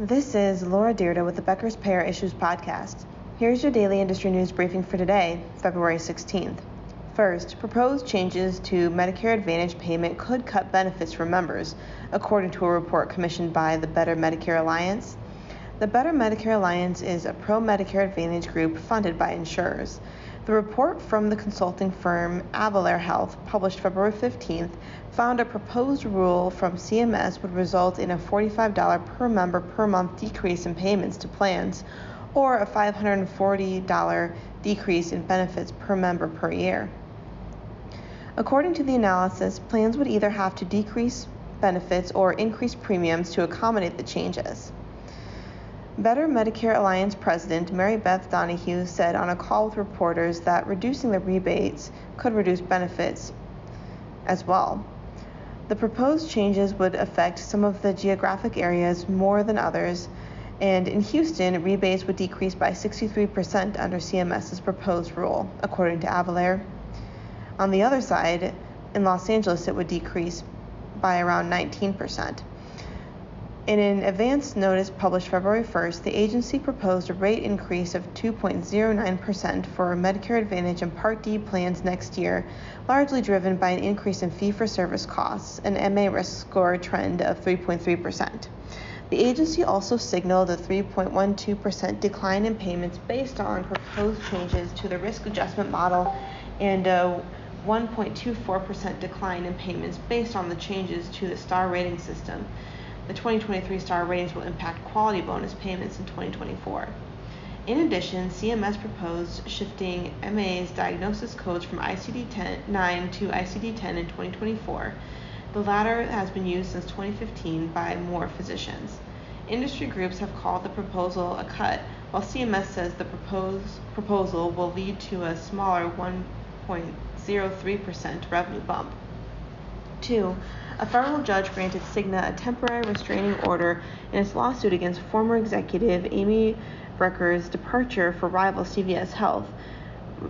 This is Laura Dyrda with the Becker's Payer Issues Podcast. Here's your daily industry news briefing for today, February 16th. First, proposed changes to Medicare Advantage payment could cut benefits for members, according to a report commissioned by the Better Medicare Alliance. The Better Medicare Alliance is a pro Medicare Advantage group funded by insurers. The report from the consulting firm Avalere Health, published February 15th, found a proposed rule from CMS would result in a $45 per member per month decrease in payments to plans or a $540 decrease in benefits per member per year. According to the analysis, plans would either have to decrease benefits or increase premiums to accommodate the changes. Better Medicare Alliance President Mary Beth Donahue said on a call with reporters that reducing the rebates could reduce benefits as well. The proposed changes would affect some of the geographic areas more than others, and in Houston, rebates would decrease by 63% under CMS's proposed rule, according to Avalere. On the other side, in Los Angeles, it would decrease by around 19%. In an advance notice published February 1st, the agency proposed a rate increase of 2.09% for Medicare Advantage and Part D plans next year, largely driven by an increase in fee for service costs, an MA risk score trend of 3.3%. The agency also signaled a 3.12% decline in payments based on proposed changes to the risk adjustment model and a 1.24% decline in payments based on the changes to the star rating system. The 2023 star ratings will impact quality bonus payments in 2024. In addition, CMS proposed shifting MA's diagnosis codes from ICD 9 to ICD 10 in 2024. The latter has been used since 2015 by more physicians. Industry groups have called the proposal a cut, while CMS says the proposed proposal will lead to a smaller 1.03% revenue bump. 2. A federal judge granted Cigna a temporary restraining order in its lawsuit against former executive Amy Bricker's departure for rival CVS Health,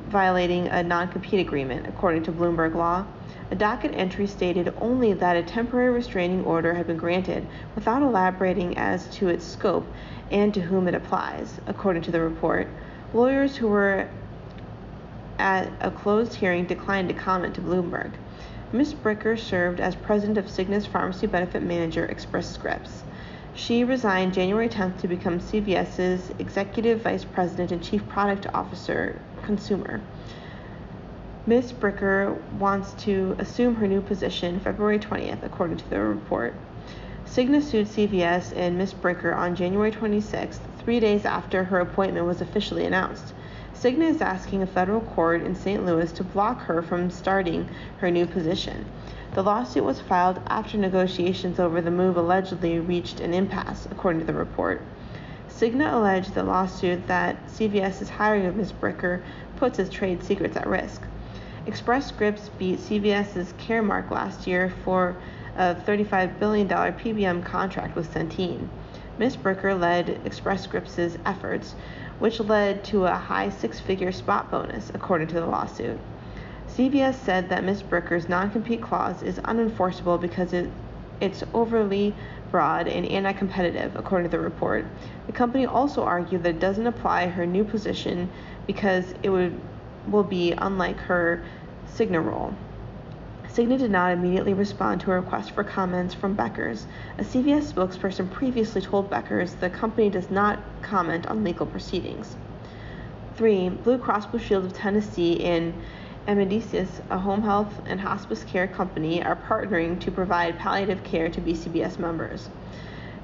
violating a non compete agreement, according to Bloomberg Law. A docket entry stated only that a temporary restraining order had been granted, without elaborating as to its scope and to whom it applies, according to the report. Lawyers who were at a closed hearing declined to comment to Bloomberg. Ms. Bricker served as president of Cigna's pharmacy benefit manager, Express Scripts. She resigned January 10th to become CVS's executive vice president and chief product officer, consumer. Ms. Bricker wants to assume her new position February 20th, according to the report. Cigna sued CVS and Ms. Bricker on January 26th, three days after her appointment was officially announced. Cigna is asking a federal court in St. Louis to block her from starting her new position. The lawsuit was filed after negotiations over the move allegedly reached an impasse, according to the report. Cigna alleged the lawsuit that CVS's hiring of Ms. Bricker puts its trade secrets at risk. Express Scripts beat CVS's Caremark last year for a $35 billion PBM contract with Centene. Ms. Bricker led Express Scripts' efforts which led to a high six figure spot bonus, according to the lawsuit. CVS said that Ms. Bricker's non compete clause is unenforceable because it, it's overly broad and anti competitive, according to the report. The company also argued that it doesn't apply her new position because it would, will be unlike her Cigna role. Cigna did not immediately respond to a request for comments from Becker's. A CVS spokesperson previously told Becker's the company does not comment on legal proceedings. 3. Blue Cross Blue Shield of Tennessee and Amedisys, a home health and hospice care company, are partnering to provide palliative care to BCBS members.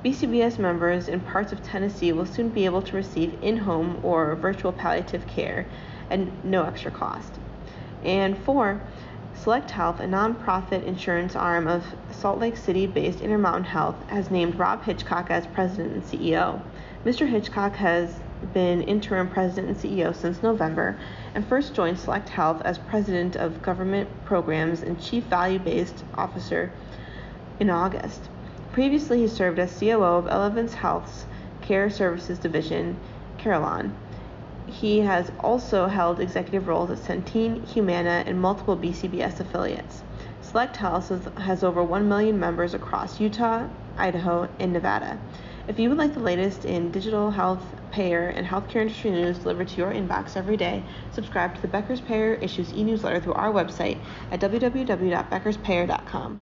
BCBS members in parts of Tennessee will soon be able to receive in home or virtual palliative care at no extra cost. And 4. Select Health, a nonprofit insurance arm of Salt Lake City based Intermountain Health, has named Rob Hitchcock as president and CEO. Mr. Hitchcock has been interim president and CEO since November and first joined Select Health as president of government programs and chief value based officer in August. Previously, he served as COO of Elevance Health's Care Services Division, Carelon. He has also held executive roles at Centene, Humana, and multiple BCBS affiliates. Select Health has over 1 million members across Utah, Idaho, and Nevada. If you would like the latest in digital health, payer, and healthcare industry news delivered to your inbox every day, subscribe to the Becker's Payer Issues e newsletter through our website at www.beckerspayer.com.